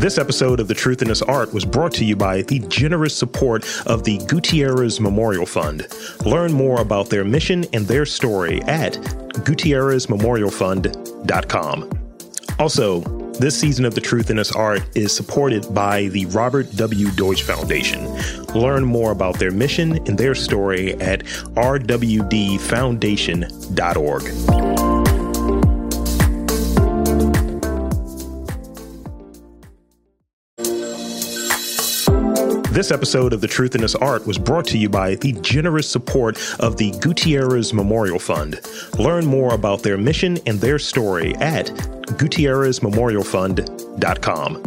This episode of The Truth in This Art was brought to you by the generous support of the Gutierrez Memorial Fund. Learn more about their mission and their story at gutierrezmemorialfund.com. Also, this season of The Truth in This Art is supported by the Robert W. Deutsch Foundation. Learn more about their mission and their story at rwdfoundation.org. This episode of The Truth in This Art was brought to you by the generous support of the Gutierrez Memorial Fund. Learn more about their mission and their story at gutierrezmemorialfund.com.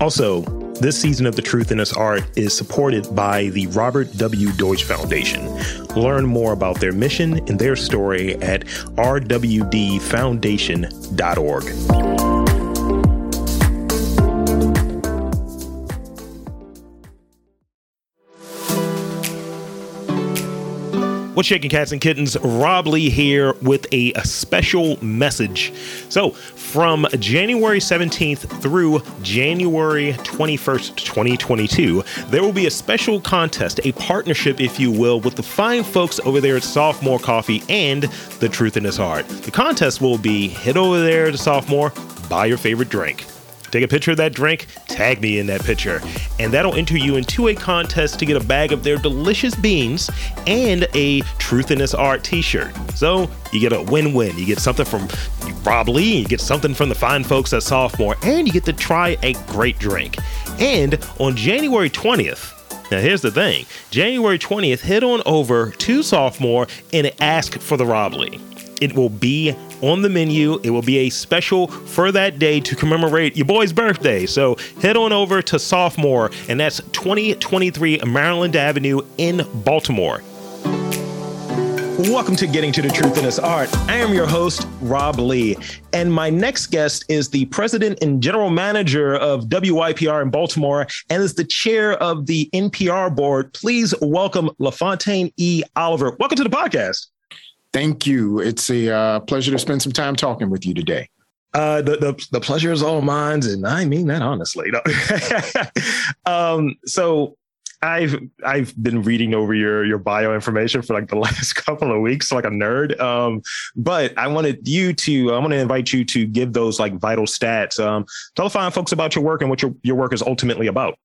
Also, this season of The Truth in This Art is supported by the Robert W. Deutsch Foundation. Learn more about their mission and their story at rwdfoundation.org. What's shaking cats and kittens? Rob Lee here with a, a, special message. So, from January 17th through January 21st, 2022, there will be a special contest, a partnership, if you will, with the fine folks over there at Sophomore Coffee and The Truth in This Art. The contest will be head over there to Sophomore, buy your favorite drink. Take a picture of that drink, tag me in that picture, and that'll enter you into a contest to get a bag of their delicious beans and a Truth in This Art t shirt. So you get a win win. You get something from Rob Lee, you get something from the fine folks at Sophomore, and you get to try a great drink. And on January 20th, now, here's the thing January 20th, head on over to Sophomore and ask for the Rob Lee. It will be on the menu. It will be a special for that day to commemorate your boy's birthday. So head on over to Sophomore, and that's 2023 Maryland Avenue in Baltimore. Welcome to Getting to the Truth in This Art. I am your host, Rob Lee, and my next guest is the president and general manager of WYPR in Baltimore and is the chair of the NPR board. Please welcome LaFontaine E. Oliver. Welcome to the podcast. Thank you. It's a uh, pleasure to spend some time talking with you today. Uh, the, the, the pleasure is all mine, and I mean that honestly. um, so I've I've been reading over your your bio information for like the last couple of weeks, like a nerd. Um, but I wanted you to I want to invite you to give those like vital stats. Um, tell the fine folks about your work and what your your work is ultimately about.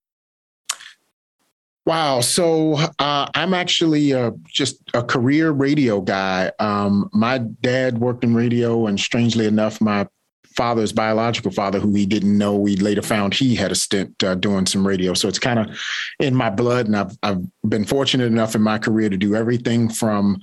Wow. So uh, I'm actually uh, just a career radio guy. Um, my dad worked in radio, and strangely enough, my father's biological father, who he didn't know, we later found he had a stint uh, doing some radio. So it's kind of in my blood, and I've I've been fortunate enough in my career to do everything from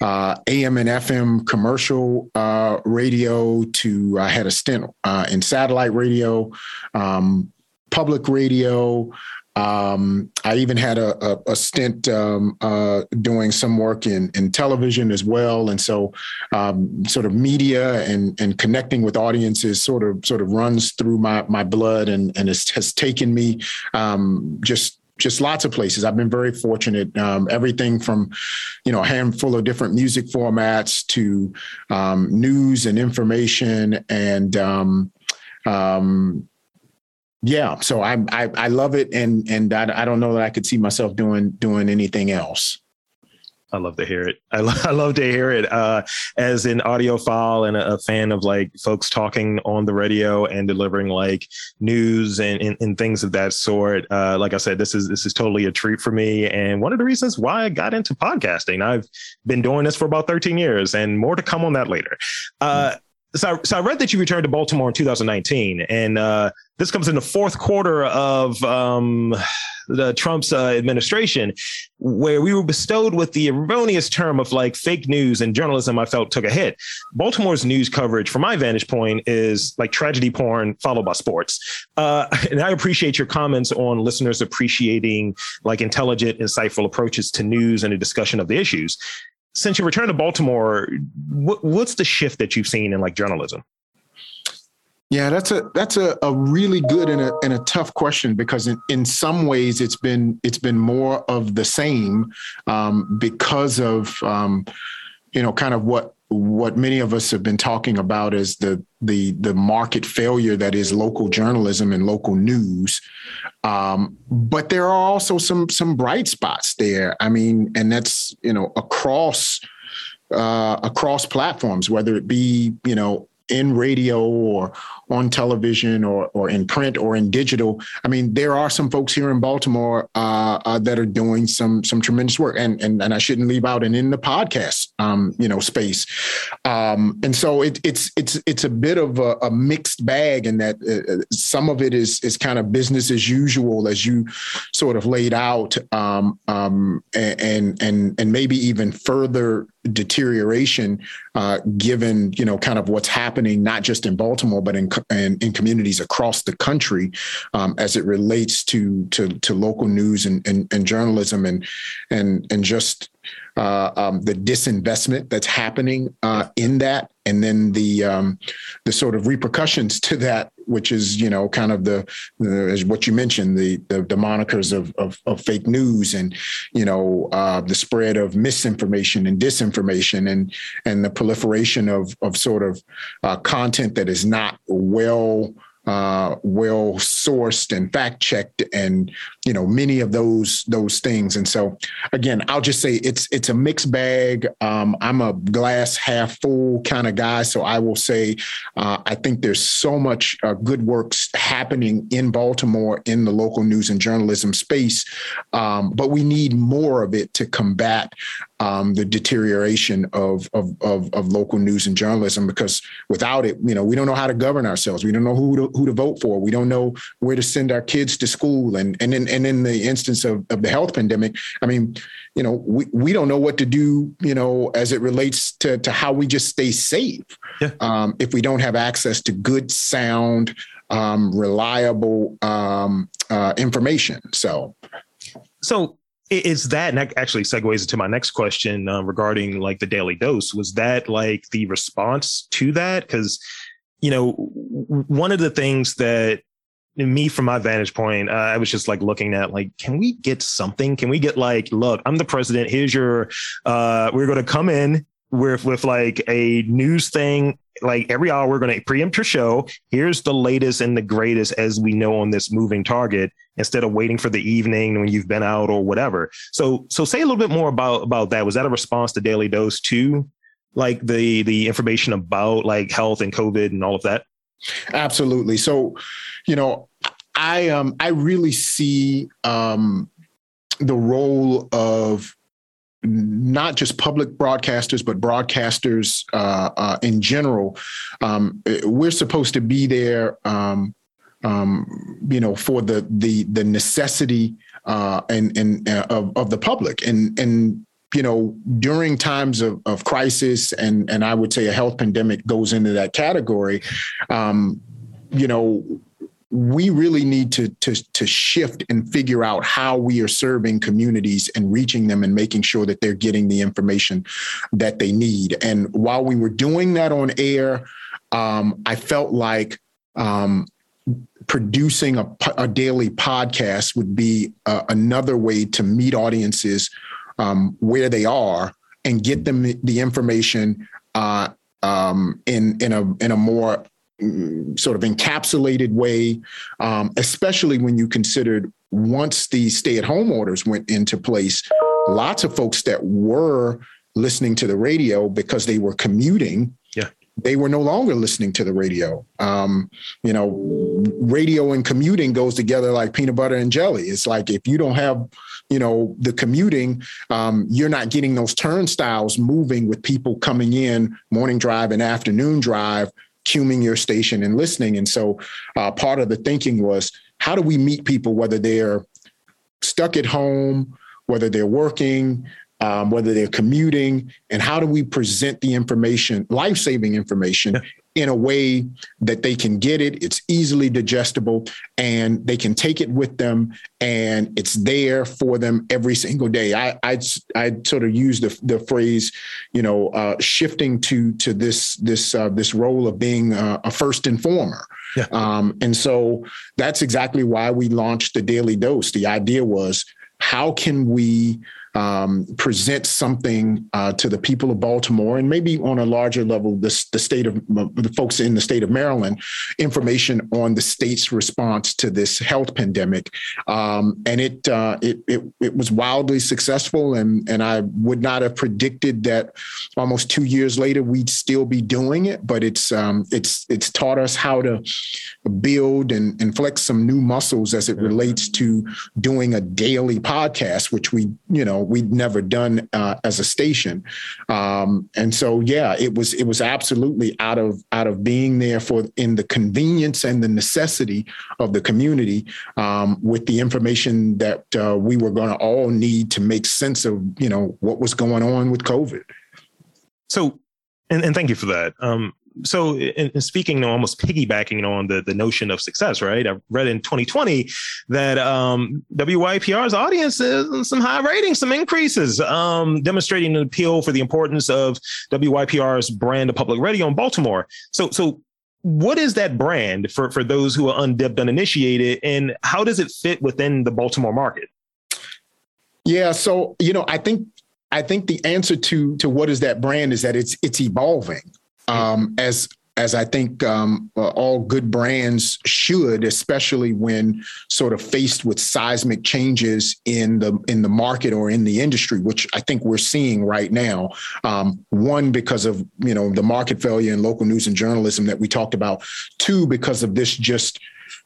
uh, AM and FM commercial uh, radio to I had a stint uh, in satellite radio, um, public radio. Um, I even had a, a, a stint um, uh, doing some work in, in television as well, and so um, sort of media and, and connecting with audiences sort of sort of runs through my my blood, and and it has taken me um, just just lots of places. I've been very fortunate. Um, everything from, you know, a handful of different music formats to um, news and information and um, um, yeah, so I, I, I love it, and and I, I don't know that I could see myself doing doing anything else. I love to hear it. I, lo- I love to hear it. Uh, as an audiophile and a, a, fan of like folks talking on the radio and delivering like news and, and, and things of that sort. Uh, like I said, this is this is totally a treat for me, and one of the reasons why I got into podcasting. I've been doing this for about 13 years, and more to come on that later. Uh, mm-hmm so, so I read that you returned to Baltimore in 2019, and uh, this comes in the fourth quarter of um, the Trump's uh, administration, where we were bestowed with the erroneous term of like fake news and journalism. I felt took a hit. Baltimore's news coverage, from my vantage point, is like tragedy porn followed by sports. Uh, and I appreciate your comments on listeners appreciating like intelligent, insightful approaches to news and a discussion of the issues since you returned to Baltimore, what, what's the shift that you've seen in like journalism? Yeah, that's a that's a, a really good and a, and a tough question because in, in some ways it's been it's been more of the same um, because of um, you know kind of what what many of us have been talking about is the the the market failure that is local journalism and local news. Um, but there are also some some bright spots there. I mean, and that's you know across uh, across platforms, whether it be you know in radio or on television or, or in print or in digital. I mean, there are some folks here in Baltimore uh, uh, that are doing some some tremendous work, and and and I shouldn't leave out and in the podcast, um, you know, space. Um, and so it, it's it's it's a bit of a, a mixed bag, in that uh, uh some of it is is kind of business as usual, as you sort of laid out, um, um and and and maybe even further deterioration uh, given you know kind of what's happening not just in Baltimore but in in, in communities across the country um, as it relates to to, to local news and, and, and journalism and and and just uh, um, the disinvestment that's happening uh, in that, and then the um, the sort of repercussions to that, which is you know kind of the, the what you mentioned the, the the, monikers of, of, of fake news and you know uh, the spread of misinformation and disinformation and and the proliferation of of sort of uh, content that is not well uh, well sourced and fact checked and you know many of those those things. And so again i'll just say it's it's a mixed bag. Um, i'm a glass half full kind of guy. So i will say uh, i think there's so much uh, good works happening in baltimore in the local news and journalism space. Um, but we need more of it to combat um, the deterioration of, of, of of local news and journalism because without it, you know, we don't know how to govern ourselves. We don't know who to, who to vote for. We don't know where to send our kids to school. And and in and in the instance of, of the health pandemic, I mean, you know, we, we don't know what to do, you know, as it relates to to how we just stay safe yeah. um, if we don't have access to good, sound, um, reliable um, uh, information. So. So is that and that actually segues into my next question uh, regarding like the daily dose. Was that like the response to that? Because you know one of the things that me from my vantage point uh, i was just like looking at like can we get something? Can we get like look i'm the president. Here's your uh we're going to come in with with like a news thing like every hour we're going to preempt your show. Here's the latest and the greatest as we know on this moving target instead of waiting for the evening when you've been out or whatever. So so say a little bit more about about that. Was that a response to daily dose to like the the information about like health and covid and all of that? Absolutely. So you know i um i really see um the role of not just public broadcasters, but broadcasters uh, uh, in general. Um, we're supposed to be there, um, um, you know, for the the the necessity uh, and and uh, of, of the public, and and you know, during times of, of crisis, and and I would say a health pandemic goes into that category. Um, you know, we really need to, to, to shift and figure out how we are serving communities and reaching them and making sure that they're getting the information that they need. And while we were doing that on air, um, I felt like um, producing a, a, daily podcast would be uh, another way to meet audiences um, where they are and get them the information uh, um, in in a in a more sort of encapsulated way, um, especially when you considered once the stay at home orders went into place, lots of folks that were listening to the radio because they were commuting. Yeah. They were no longer listening to the radio. Um, you know, radio and commuting goes together like peanut butter and jelly. It's like if you don't have you know the commuting um, you're not getting those turnstiles moving with people coming in morning drive and afternoon drive Cuming your station and listening. And so uh, part of the thinking was how do we meet people, whether they're stuck at home, whether they're working, um, whether they're commuting, and how do we present the information, life saving information, in a way that they can get it. It's easily digestible and they can take it with them and it's there for them every single day. I I, I sort of use the, the phrase, you know, uh, shifting to to this this uh, this role of being a, a first informer. Yeah. Um, and so that's exactly why we launched the Daily Dose. The idea was how can we um, present something uh, to the people of Baltimore and maybe on a larger level, the, the state of the folks in the state of Maryland, information on the state's response to this health pandemic. Um, and it, uh, it, it, it was wildly successful. And, and I would not have predicted that almost two years later, we'd still be doing it, but it's, um, it's, it's taught us how to build and, and flex some new muscles as it relates to doing a daily podcast, which we, you know, we'd never done uh, as a station. Um, and so, yeah, it was it was absolutely out of out of being there for in the convenience and the necessity of the community um, with the information that uh, we were going to all need to make sense of, you know, what was going on with COVID. So, and, and thank you for that. Um, so in, in speaking, you know, almost piggybacking on the, the notion of success, right? I read in 2020 that um, WYPR's audience is some high ratings, some increases, um, demonstrating an appeal for the importance of WYPR's brand of public radio in Baltimore. So, so what is that brand for, for those who are undipped, uninitiated, and how does it fit within the Baltimore market? Yeah, so you know, I think I think the answer to to what is that brand is that it's it's evolving um, as as I think um, uh, all good brands should, especially when sort of faced with seismic changes in the in the market or in the industry, which I think we're seeing right now. Um, one because of you know the market failure in local news and journalism that we talked about. Two because of this just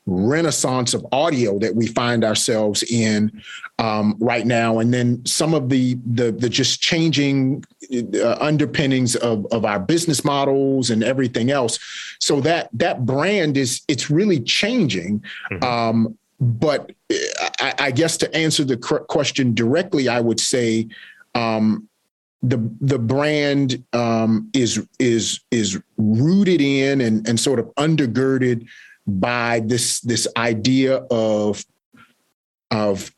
renaissance of audio that we find ourselves in um, right now, and then some of the the, the just changing uh, underpinnings of, of our business models and everything else. So that that brand is it's really changing. Mm-hmm. Um, but I, I, guess to answer the question directly, I would say um, the the brand um, is is is rooted in and, and sort of undergirded by this this idea of of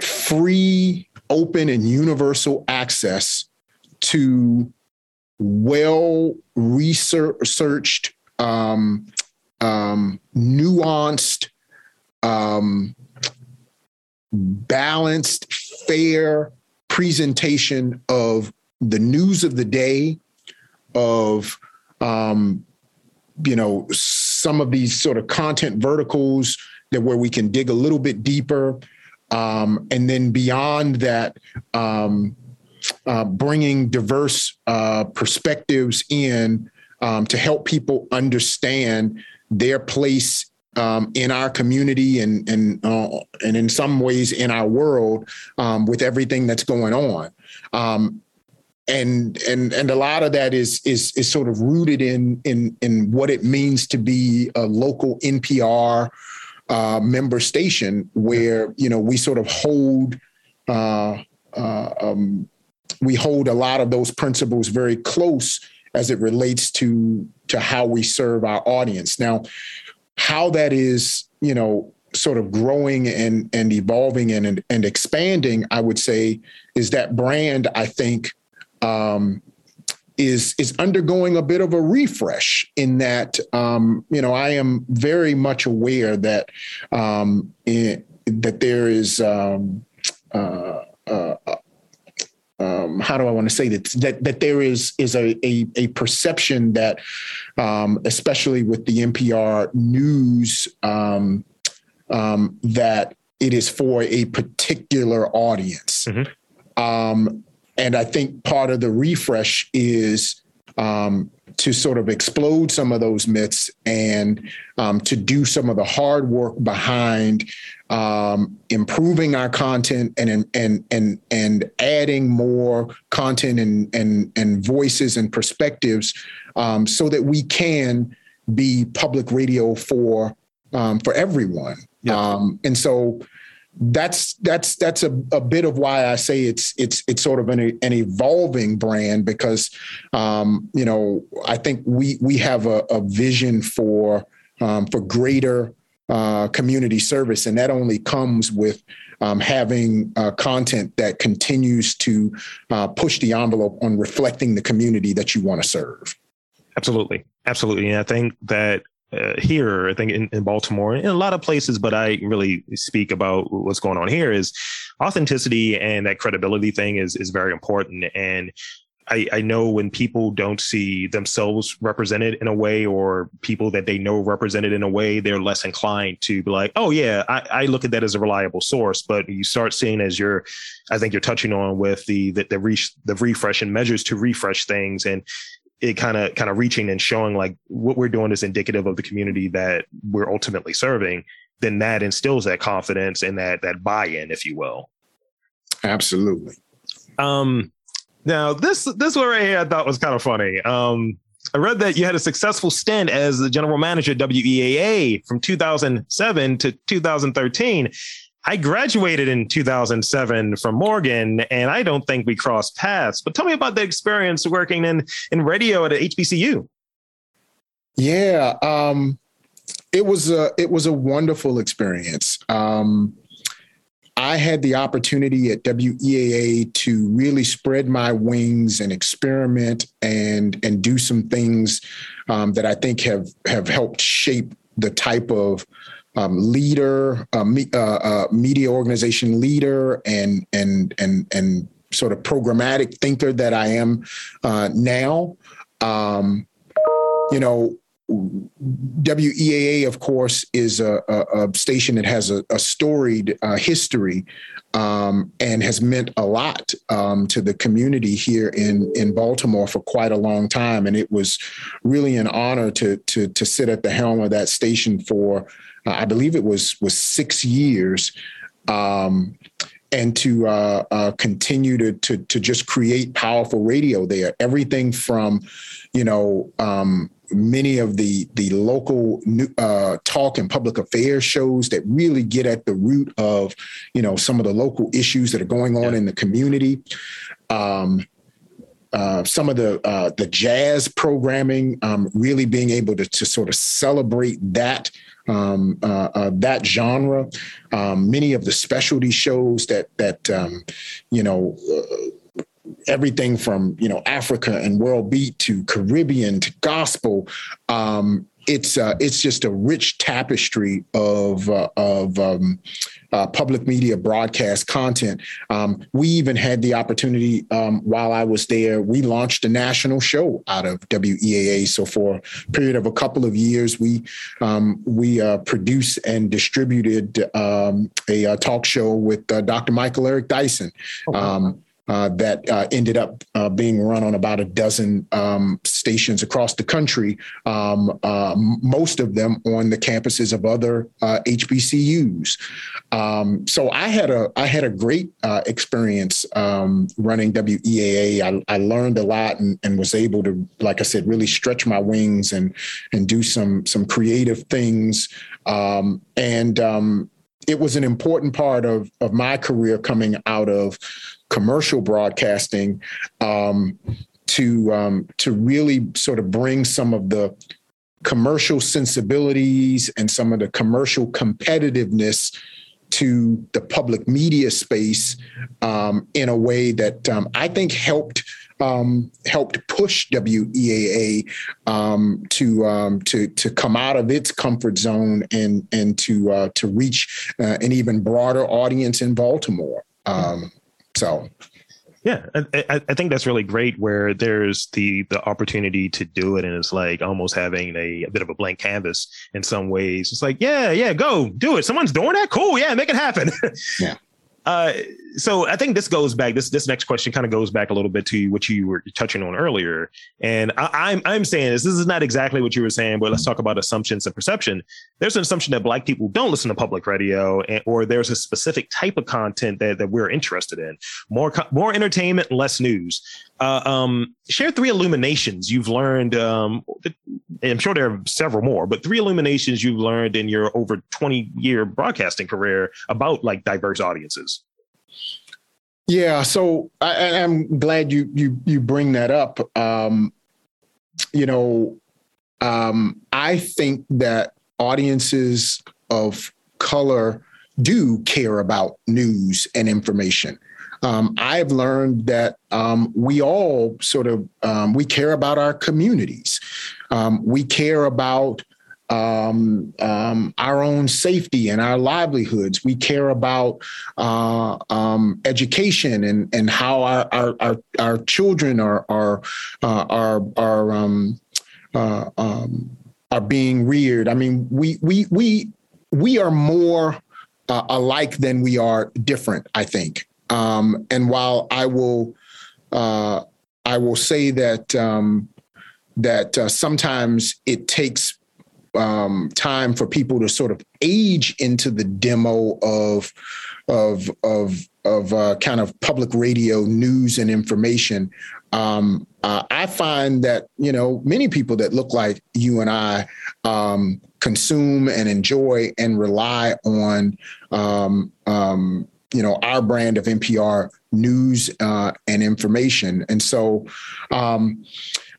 free, open, and universal access to well researched, um, um, nuanced, um, balanced, fair presentation of the news of the day, of um, you know some of these sort of content verticals that where we can dig a little bit deeper. Um, and then beyond that, um, uh, bringing diverse uh, perspectives in um, to help people understand their place um, in our community and and uh, and in some ways in our world um, with everything that's going on. Um, and and and a lot of that is is is sort of rooted in in in what it means to be a local NPR uh, member station, where you know we sort of hold uh, uh, um, we hold a lot of those principles very close as it relates to to how we serve our audience. Now, how that is, you know, sort of growing and and evolving and and expanding, I would say, is that brand. I think um, is is undergoing a bit of a refresh in that um, you know I am very much aware that um, in, that there is um, uh, uh, um, how do I want to say that that that there is is a a, a perception that um, especially with the NPR news um, um, that it is for a particular audience. Mm-hmm. Um, and I think part of the refresh is um, to sort of explode some of those myths and um, to do some of the hard work behind um, improving our content and and and and adding more content and and and voices and perspectives um, so that we can be public radio for um, for everyone. Yeah. Um, and so that's that's that's a, a bit of why I say it's it's it's sort of an, an evolving brand because um, you know I think we we have a, a vision for um, for greater uh, community service, and that only comes with um, having uh, content that continues to uh, push the envelope on reflecting the community that you want to serve. Absolutely, absolutely, and I think that uh, here, I think in, in Baltimore, in a lot of places, but I really speak about what's going on here is authenticity and that credibility thing is is very important. And I, I know when people don't see themselves represented in a way or people that they know represented in a way, they're less inclined to be like, oh, yeah, I, I look at that as a reliable source. But you start seeing as you're, I think you're touching on with the, the, the, re- the refresh and measures to refresh things and it kind of kind of reaching and showing like what we're doing is indicative of the community that we're ultimately serving then that instills that confidence and that that buy-in if you will absolutely um now, this this one right here I thought was kind of funny. Um, I read that you had a successful stint as the general manager at WEAA from 2007 to 2013. I graduated in 2007 from Morgan, and I don't think we crossed paths. But tell me about the experience working in in radio at HBCU. Yeah, um, it was a it was a wonderful experience. Um, I had the opportunity at WEAA to really spread my wings and experiment and and do some things um, that I think have have helped shape the type of um, leader, uh, me, uh, uh, media organization leader, and and and and sort of programmatic thinker that I am uh, now. Um, you know, WEAA, of course, is a, a, a station that has a, a storied uh, history um, and has meant a lot um, to the community here in in Baltimore for quite a long time. And it was really an honor to to to sit at the helm of that station for, uh, I believe it was was six years. Um, and to uh, uh, continue to, to to just create powerful radio there. Everything from, you know, um, many of the the local uh, talk and public affairs shows that really get at the root of you know some of the local issues that are going on yeah. in the community. Um, uh, some of the uh, the jazz programming, um, really being able to, to sort of celebrate that um, uh, uh, that genre. Um, many of the specialty shows that that um, you know uh, everything from you know Africa and world beat to Caribbean to gospel. Um, it's uh, it's just a rich tapestry of uh, of um, uh, public media broadcast content. Um, we even had the opportunity um, while I was there. We launched a national show out of WEAA. So for a period of a couple of years, we um, we uh, produced and distributed um, a, a, talk show with uh, Dr. Michael Eric Dyson. Okay. Um, uh, that uh, ended up uh, being run on about a dozen um, stations across the country, um, uh, most of them on the campuses of other HBCUs. Uh, um, so I had a I had a great uh, experience um, running WEAA. I, I, learned a lot and, and, was able to, like I said, really stretch my wings and and do some some creative things. Um, and um, it was an important part of of my career coming out of commercial broadcasting um, to um, to really sort of bring some of the commercial sensibilities and some of the commercial competitiveness to the public media space um, in a way that um, I think helped um, helped push WEAA um, to um, to to come out of its comfort zone and and to uh, to reach uh, an even broader audience in Baltimore. Um, so yeah, I, I, think that's really great where there's the the opportunity to do it, and it's like almost having a, a, bit of a blank canvas in some ways. It's like, yeah, yeah, go do it. Someone's doing that. Cool. Yeah, make it happen. Yeah. Uh, so I think this goes back. This this next question kind of goes back a little bit to what you were touching on earlier, and I, am I'm, I'm saying this. This is not exactly what you were saying, but let's talk about assumptions and perception. There's an assumption that Black people don't listen to public radio, and, or there's a specific type of content that, that we're interested in. More more entertainment, less news. Uh, um, share three illuminations you've learned. Um, I'm sure there are several more, but three illuminations you've learned in your over 20 year broadcasting career about like diverse audiences. Yeah, so I, am glad you you you bring that up. Um, you know, um, I think that audiences of color do care about news and information. Um, I've learned that um, we all sort of um, we care about our communities. Um, we care about um, um, our own safety and our livelihoods. We care about uh, um, education and and how our our our, our children are are uh, are are um, uh, um, are being reared. I mean, we we we we are more uh, alike than we are different. I think. Um, and while I will uh, I will say that um, that uh, sometimes it takes um, time for people to sort of age into the demo of of of of uh, kind of public radio news and information. Um, uh, I find that you know many people that look like you and I um, consume and enjoy and rely on um, um you know our brand of NPR news uh, and information, and so um,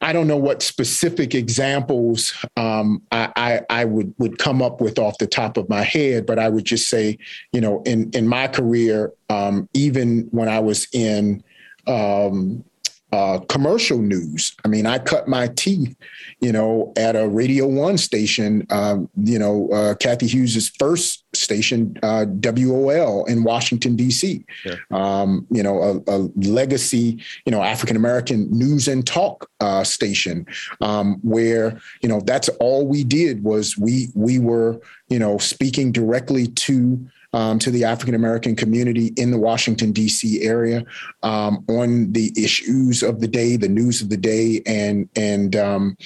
I don't know what specific examples um, I, I, I, would would come up with off the top of my head, but I would just say, you know, in in my career, um, even when I was in um, uh, commercial news. I mean, I cut my teeth, you know, at a Radio One station, um, you know, uh, Cathy Hughes's first station, uh, WOL in Washington, D.C., um, you know, a, a, legacy, you know, African American news and talk uh, station um, where, you know, that's all we did was we, we were, you know, speaking directly to um, to the African American community in the Washington, D.C. area um, on the issues of the day, the news of the day, and and um,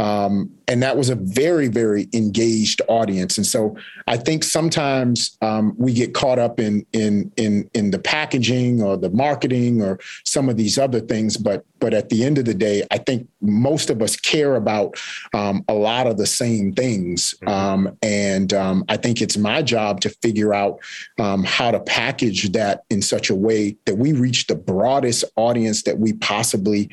um, and that was a very, very engaged audience. And so I think sometimes um, we get caught up in in in in the packaging or the marketing or some of these other things. But but at the end of the day, I think most of us care about um, a lot of the same things. Mm-hmm. Um, and um, I think it's my job to figure out um, how to package that in such a way that we reach the broadest audience that we possibly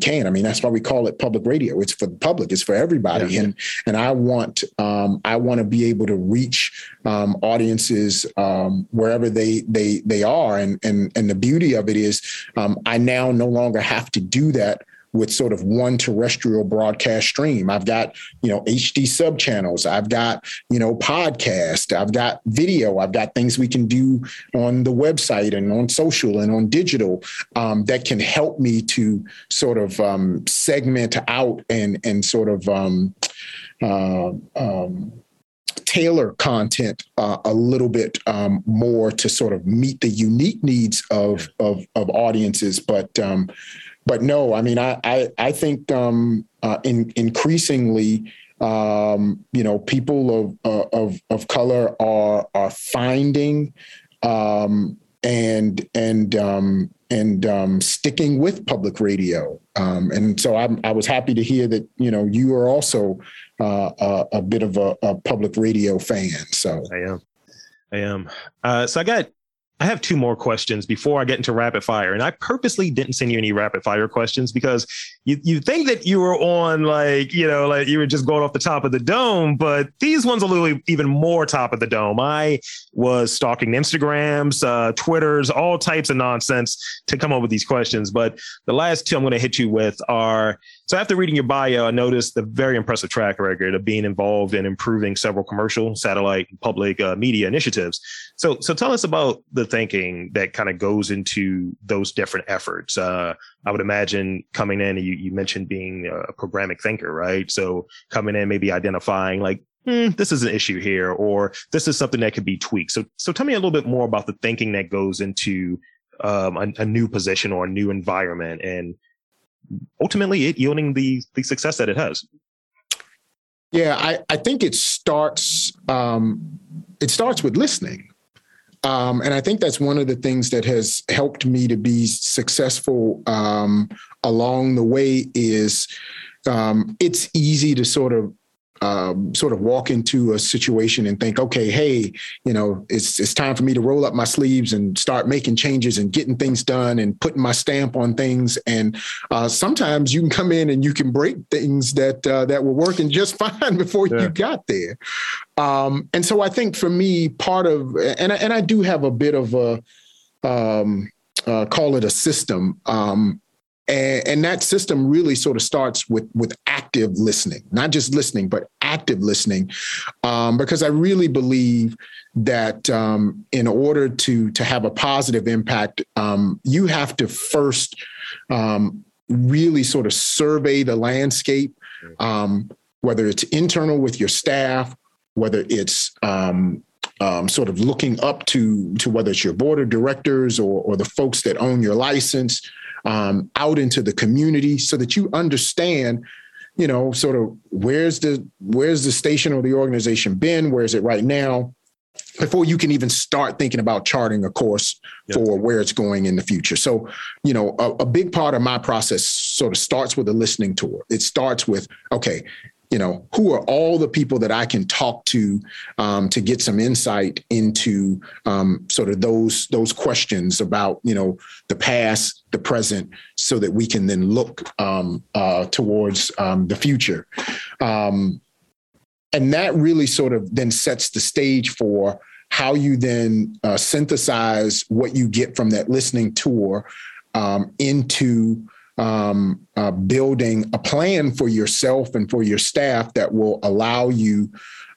can. I mean, that's why we call it public radio. It's for the public public. It's for everybody, yeah. and and I want um, I want to be able to reach um, audiences um, wherever they they they are, and and and the beauty of it is um, I now no longer have to do that with sort of one terrestrial broadcast stream. I've got, you know, HD sub channels. I've got, you know, podcast. I've got video. I've got things we can do on the website and on social and on digital um, that can help me to sort of um, segment out and and sort of um, uh, um, tailor content uh, a little bit um, more to sort of meet the unique needs of of, of audiences, but um, but no, I mean, I I, I think um, uh, in, increasingly, um, you know, people of uh, of of color are are finding um, and and um, and um, sticking with public radio. Um, and so I'm, I was happy to hear that you know you are also uh, a, a, bit of a, a, public radio fan. So I am, I am. Uh, so I got I have two more questions before I get into rapid fire. And I purposely didn't send you any rapid fire questions because you, you think that you were on like, you know, like you were just going off the top of the dome, but these ones are literally even more top of the dome. I was stalking Instagrams, uh, Twitters, all types of nonsense to come up with these questions. But the last two I'm going to hit you with are so after reading your bio, I noticed the very impressive track record of being involved in improving several commercial, satellite, public uh, media initiatives. So, so tell us about the thinking that kind of goes into those different efforts. Uh, I would imagine coming in, you, you mentioned being a programmatic thinker, right? So coming in, maybe identifying like, mm, this is an issue here, or this is something that could be tweaked. So, so tell me a little bit more about the thinking that goes into um, a, a, new position or a new environment and ultimately it yielding the the success that it has. Yeah, I, I think it starts um, it starts with listening. Um, and I think that's one of the things that has helped me to be successful um, along the way is um, it's easy to sort of um, sort of walk into a situation and think, okay, hey, you know, it's it's time for me to roll up my sleeves and start making changes and getting things done and putting my stamp on things. And uh, sometimes you can come in and you can break things that uh, that were working just fine before yeah. you got there. Um, and so I think for me, part of and I, and I do have a bit of a um, uh, call it a system. Um, And, and, that system really sort of starts with with active listening, not just listening, but active listening, um, because I really believe that um, in order to to have a positive impact, um, you have to first um, really sort of survey the landscape, um, whether it's internal with your staff, whether it's um, um, sort of looking up to to whether it's your board of directors or, or the folks that own your license um, out into the community so that you understand you know sort of where's the where's the station or the organization been where is it right now before you can even start thinking about charting a course yep. for where it's going in the future. So, you know, a, a, big part of my process sort of starts with a listening tour. It starts with, okay, you know, who are all the people that I can talk to um, to get some insight into um, sort of those those questions about you know the past, the present, so that we can then look um, uh, towards um, the future. Um, and that really sort of then sets the stage for how you then uh, synthesize what you get from that listening tour um, into um, uh, building a plan for yourself and for your staff that will allow you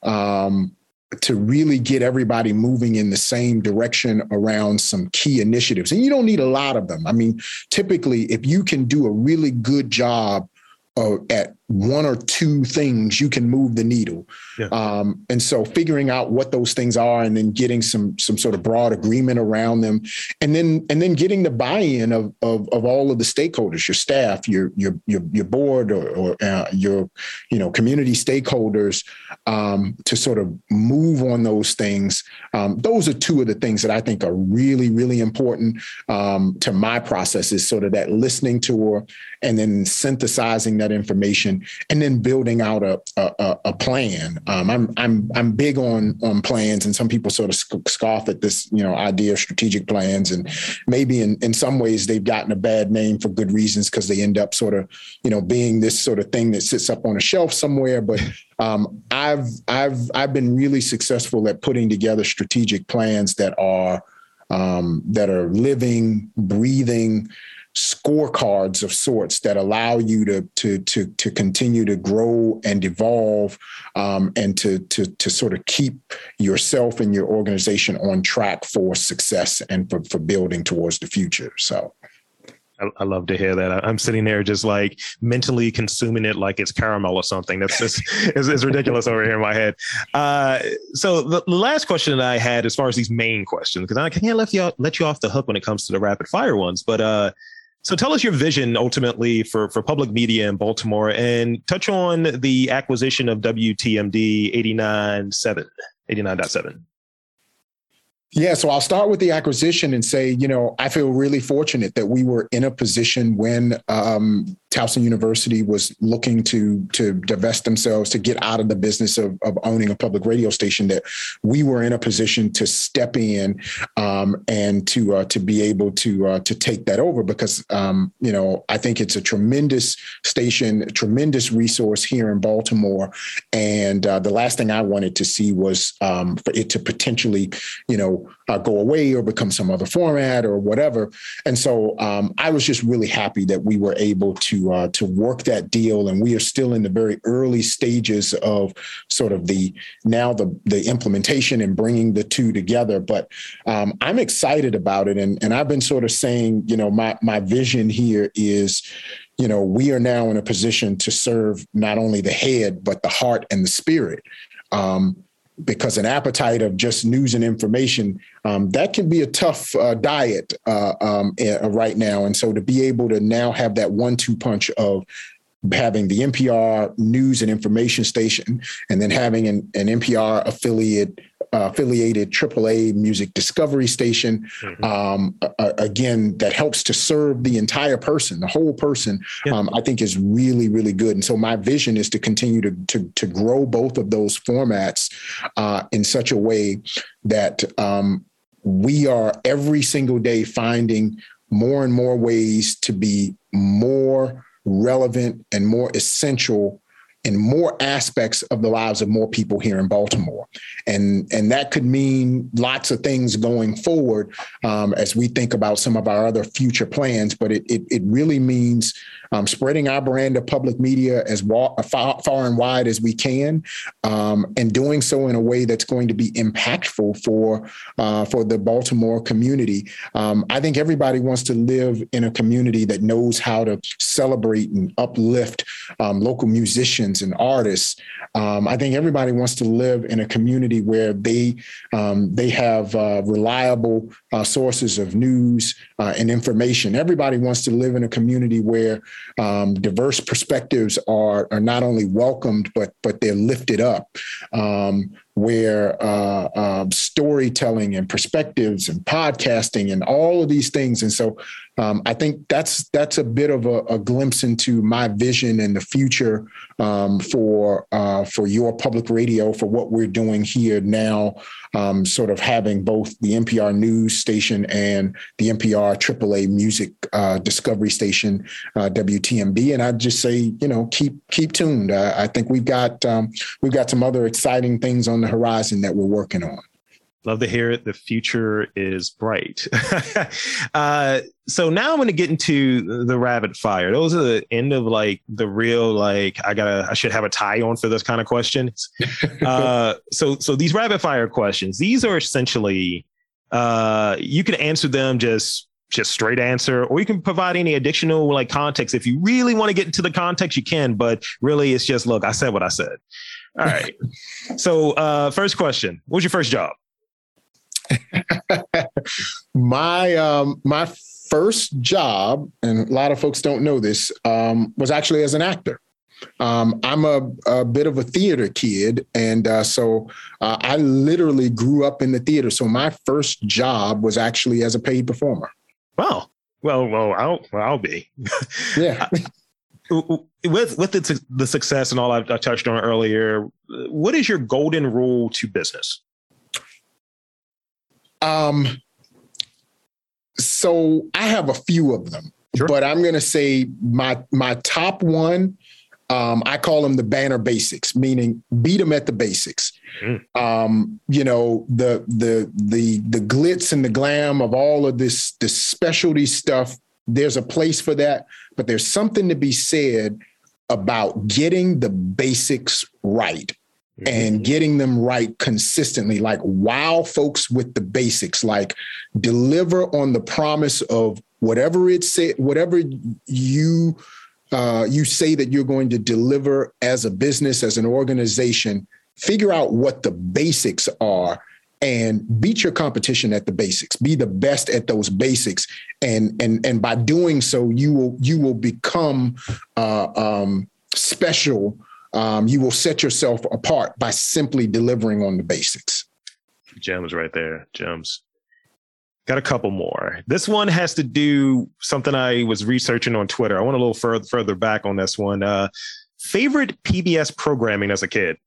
um, to really get everybody moving in the same direction around some key initiatives. And you don't need a lot of them. I mean, typically, if you can do a really good job uh, at one or two things, you can move the needle. Yeah. Um, and so figuring out what those things are and then getting some some sort of broad agreement around them and then and then getting the buy-in of of, of all of the stakeholders, your staff, your your your, your board or, or uh, your you know community stakeholders um, to sort of move on those things. Um, those are two of the things that I think are really, really important um, to my process is sort of that listening tour and then synthesizing that information and then building out a a, a plan. Um, I'm I'm I'm big on on plans, and some people sort of scoff at this you know idea of strategic plans, and maybe in in some ways they've gotten a bad name for good reasons because they end up sort of you know being this sort of thing that sits up on a shelf somewhere, but um, I've I've I've been really successful at putting together strategic plans that are um, that are living, breathing, scorecards of sorts that allow you to to to to continue to grow and evolve um, and to to to sort of keep yourself and your organization on track for success and for for building towards the future. So. I, love to hear that. I'm sitting there just like mentally consuming it like it's caramel or something. That's just it's, it's ridiculous over here in my head. Uh, so the, last question that I had, as far as these main questions, because I can't let you let you off the hook when it comes to the rapid fire ones, but uh, so tell us your vision ultimately for, for public media in Baltimore and touch on the acquisition of WTMD 89.7, 89.7. Yeah, so I'll start with the acquisition and say, you know, I feel really fortunate that we were in a position when um, Towson University was looking to to divest themselves to get out of the business of, of owning a public radio station that we were in a position to step in um, and to uh, to be able to uh, to take that over because um, you know I think it's a tremendous station, a tremendous resource here in Baltimore, and uh, the last thing I wanted to see was um, for it to potentially you know uh, go away or become some other format or whatever, and so um, I was just really happy that we were able to uh, to work that deal, and we are still in the very early stages of sort of the now the the implementation and bringing the two together. But um, I'm excited about it, and and I've been sort of saying, you know, my my vision here is you know, we are now in a position to serve not only the head, but the heart and the spirit. Um, because an appetite of just news and information um, that can be a tough uh, diet uh, um, uh, right now. And so to be able to now have that one-two punch of having the npr news and information station and then having an, an npr affiliate affiliated AAA music discovery station. Mm-hmm. Um, uh, again, that helps to serve the entire person, the whole person. Yeah. Um, I think is really, really good. And so my vision is to continue to to, to grow both of those formats uh, in such a way that um, we are every single day finding more and more ways to be more relevant and more essential in more aspects of the lives of more people here in Baltimore. And, and that could mean lots of things going forward um, as we think about some of our other future plans, but it, it, it really means um, spreading our brand of public media as far, far and wide as we can, um, and doing so in a way that's going to be impactful for uh, for the Baltimore community. Um, I think everybody wants to live in a community that knows how to celebrate and uplift um, local musicians and artists. Um, I think everybody wants to live in a community where they um, they have uh, reliable uh, sources of news uh, and information. Everybody wants to live in a community where um, diverse perspectives are are not only welcomed but but they're lifted up. Um, where uh, uh, storytelling and perspectives and podcasting and all of these things. And so um, I think that's that's a bit of a, a, glimpse into my vision and the future um, for uh, for your public radio for what we're doing here now. Um, sort of having both the NPR news station and the NPR AAA music uh, discovery station uh, WTMD, and I'd just say you know keep keep tuned. I think we've got um, we've got some other exciting things on the horizon that we're working on. Love to hear it. The future is bright. uh, so now I'm going to get into the rapid fire. Those are the end of like the real like I gotta I should have a tie on for this kind of questions. uh, so so these rapid fire questions. These are essentially uh, you can answer them just just straight answer, or you can provide any additional like context if you really want to get into the context. You can, but really it's just look. I said what I said. All right. so uh, first question: What was your first job? my um, my first job, and a lot of folks don't know this, um, was actually as an actor. Um, I'm a, a, bit of a theater kid, and uh, so uh, I literally grew up in the theater. So my first job was actually as a paid performer. Wow. Well, well, I'll I'll be. Yeah. with with the, the success and all I, I touched on earlier, what is your golden rule to business? Um, so I have a few of them, sure. but I'm going to say my my top one. Um, I call them the banner basics, meaning beat them at the basics. Mm. Um, you know, the the the the glitz and the glam of all of this this specialty stuff. There's a place for that, but there's something to be said about getting the basics right and mm-hmm. getting them right consistently. Like wow folks with the basics, like deliver on the promise of whatever it say, whatever you uh, you say that you're going to deliver as a business, as an organization. Figure out what the basics are and beat your competition at the basics be the best at those basics and and and by doing so you will you will become uh, um, special um, you will set yourself apart by simply delivering on the basics. Gems right there. Gems. Got a couple more. This one has to do something I was researching on Twitter. I went a little further further back on this one. Uh, favorite PBS programming as a kid.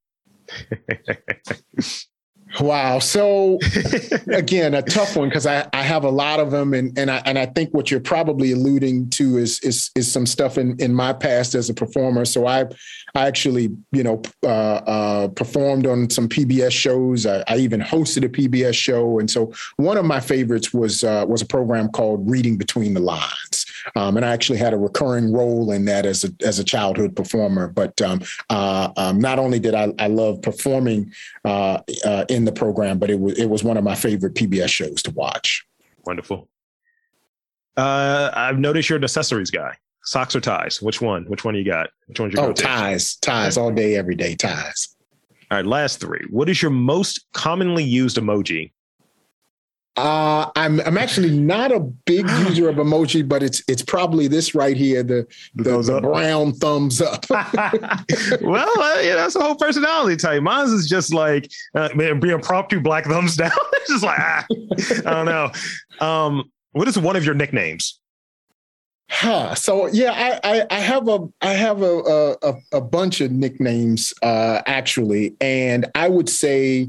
Wow. So again, a tough one because I, I have a lot of them, and and I and I think what you're probably alluding to is is is some stuff in in my past as a performer. So I I actually you know uh, uh, performed on some PBS shows. I, I, even hosted a PBS show, and so one of my favorites was uh, was a program called Reading Between the Lines. Um, and I actually had a recurring role in that as a as a childhood performer. But um, uh, um, not only did I, I love performing uh, uh, in the program, but it was it was one of my favorite PBS shows to watch. Wonderful. Uh, I've noticed you're an accessories guy. Socks or ties? Which one? Which one do you got? Which one's your oh ties? Ties all day, every day. Ties. All right, last three. What is your most commonly used emoji uh, I'm I'm actually not a big user of emoji, but it's it's probably this right here, the the, the brown thumbs up. well, uh, yeah, that's a whole personality type. Mine's is just like uh, being impromptu black thumbs down. it's just like ah, I don't know. Um, what is one of your nicknames? Huh. So yeah, I, I, I have a I have a a, a bunch of nicknames uh, actually, and I would say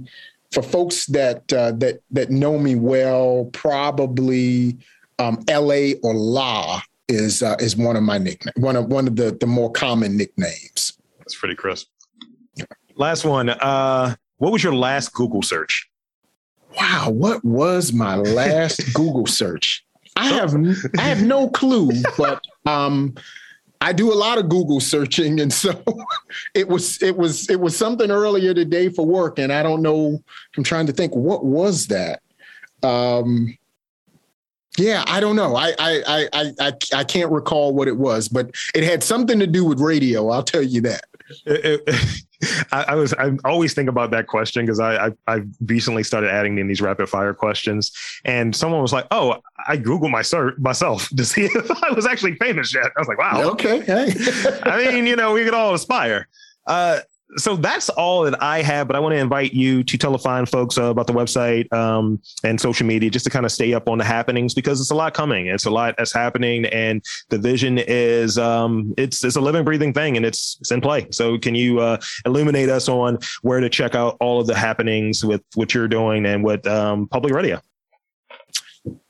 for folks that uh, that that know me well, probably um, L.A. or La is uh, is one of my nicknames, one of one of the the more common nicknames. That's pretty crisp. Last one. Uh, what was your last Google search? Wow, what was my last Google search? I have I have no clue, but um, I do a lot of Google searching, and so it was it was it was something earlier today for work, and I don't know. I'm trying to think what was that. Um, yeah, I don't know. I I I I I can't recall what it was, but it had something to do with radio. I'll tell you that. It, it, I, I, was I always think about that question because I, I I recently started adding in these rapid fire questions, and someone was like, "Oh, I googled my myself to see if I was actually famous yet." I was like, "Wow, okay." Hey. I mean, you know, we could all aspire. Uh, so that's all that I have, but I want to invite you to tell the fine folks uh, about the website um, and social media just to kind of stay up on the happenings because it's a lot coming. It's a lot that's happening, and the vision is um, it's it's a living, breathing thing, and it's it's in play. So can you uh, illuminate us on where to check out all of the happenings with what you're doing and with um, public radio?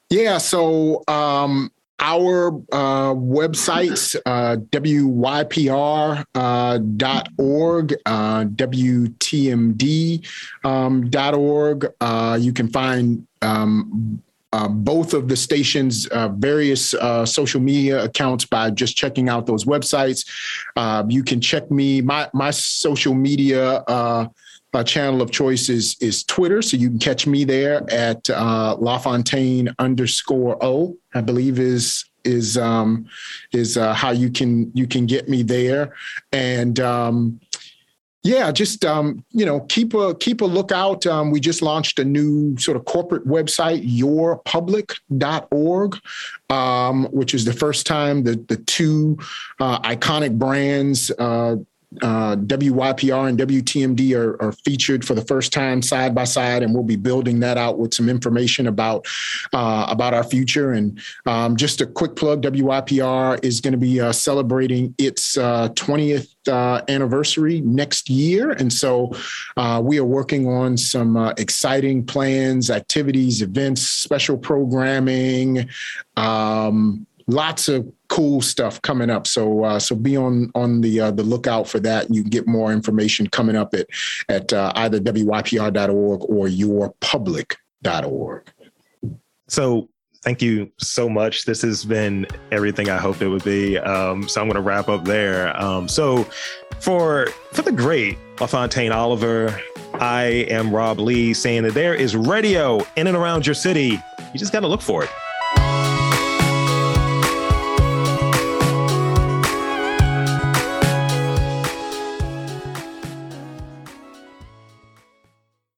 Yeah, so um, our uh, websites, uh, wypr.org, uh, uh, wtmd.org. Um, uh, you can find um, uh, both of the station's uh, various uh, social media accounts by just checking out those websites. Uh, you can check me. My my social media uh, channel of choice is is Twitter, so you can catch me there at uh, LaFontaine underscore O. I believe is is um, is uh, how you can you can get me there, and um, yeah, just um, you know keep a keep a lookout. Um, we just launched a new sort of corporate website, yourpublic.org, um, which is the first time that the two uh, iconic brands. Uh, uh, WYPR and WTMD are, are, featured for the first time side by side, and we'll be building that out with some information about uh, about our future. And um, just a quick plug: WYPR is going to be uh, celebrating its 20th uh, uh, anniversary next year, and so uh, we are working on some exciting plans, activities, events, special programming. Um, lots of cool stuff coming up. So uh, so be on on the uh, the lookout for that. You can get more information coming up at at uh, either wypr.org or yourpublic.org. So thank you so much. This has been everything I hoped it would be. Um, so I'm going to wrap up there. Um, so for for the great LaFontaine Oliver, I am Rob Lee saying that there is radio in and around your city. You just got to look for it.